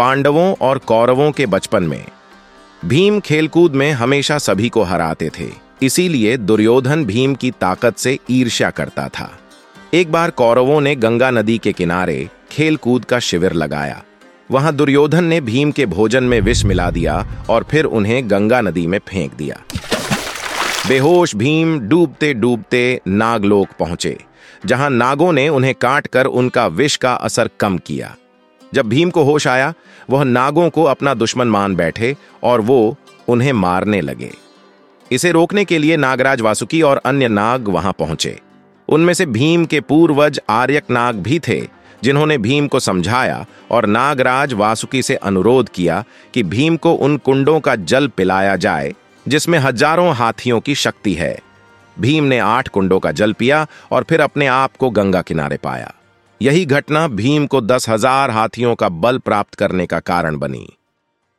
पांडवों और कौरवों के बचपन में। भीम खेलकूद में हमेशा सभी को हराते थे, इसीलिए दुर्योधन भीम की ताकत से ईर्ष्या करता था। एक बार कौरवों ने गंगा नदी के किनारे खेलकूद का शिविर लगाया। वहाँ दुर्योधन ने भीम के भोजन में विष मिला दिया और फिर उन्हें गंगा नदी में फेंक दिया। बेहोश भीम डूबते डूबते नागलोक पहुँचे, जहाँ नागों ने उन्हें काटकर उनका विष का असर कम किया। जब भीम को होश आया, वह नागों को अपना दुश्मन मान बैठे और वो उन्हें मारने लगे। इसे रोकने के लिए नागराज वासुकी और अन्य नाग वहाँ पहुँचे। उनमें से भीम के पूर्वज आर्यक नाग भी थे, जिन्होंने भीम को समझाया और नागराज वासुकी से अनुरोध किया कि भीम को उन कुंडों का जल पिलाया जाए, जिसमें हज़ारों हाथियों की शक्ति है। भीम ने आठ कुंडों का जल पिया और फिर अपने आप को गंगा किनारे पाया। यही घटना भीम को दस हज़ार हाथियों का बल प्राप्त करने का कारण बनी।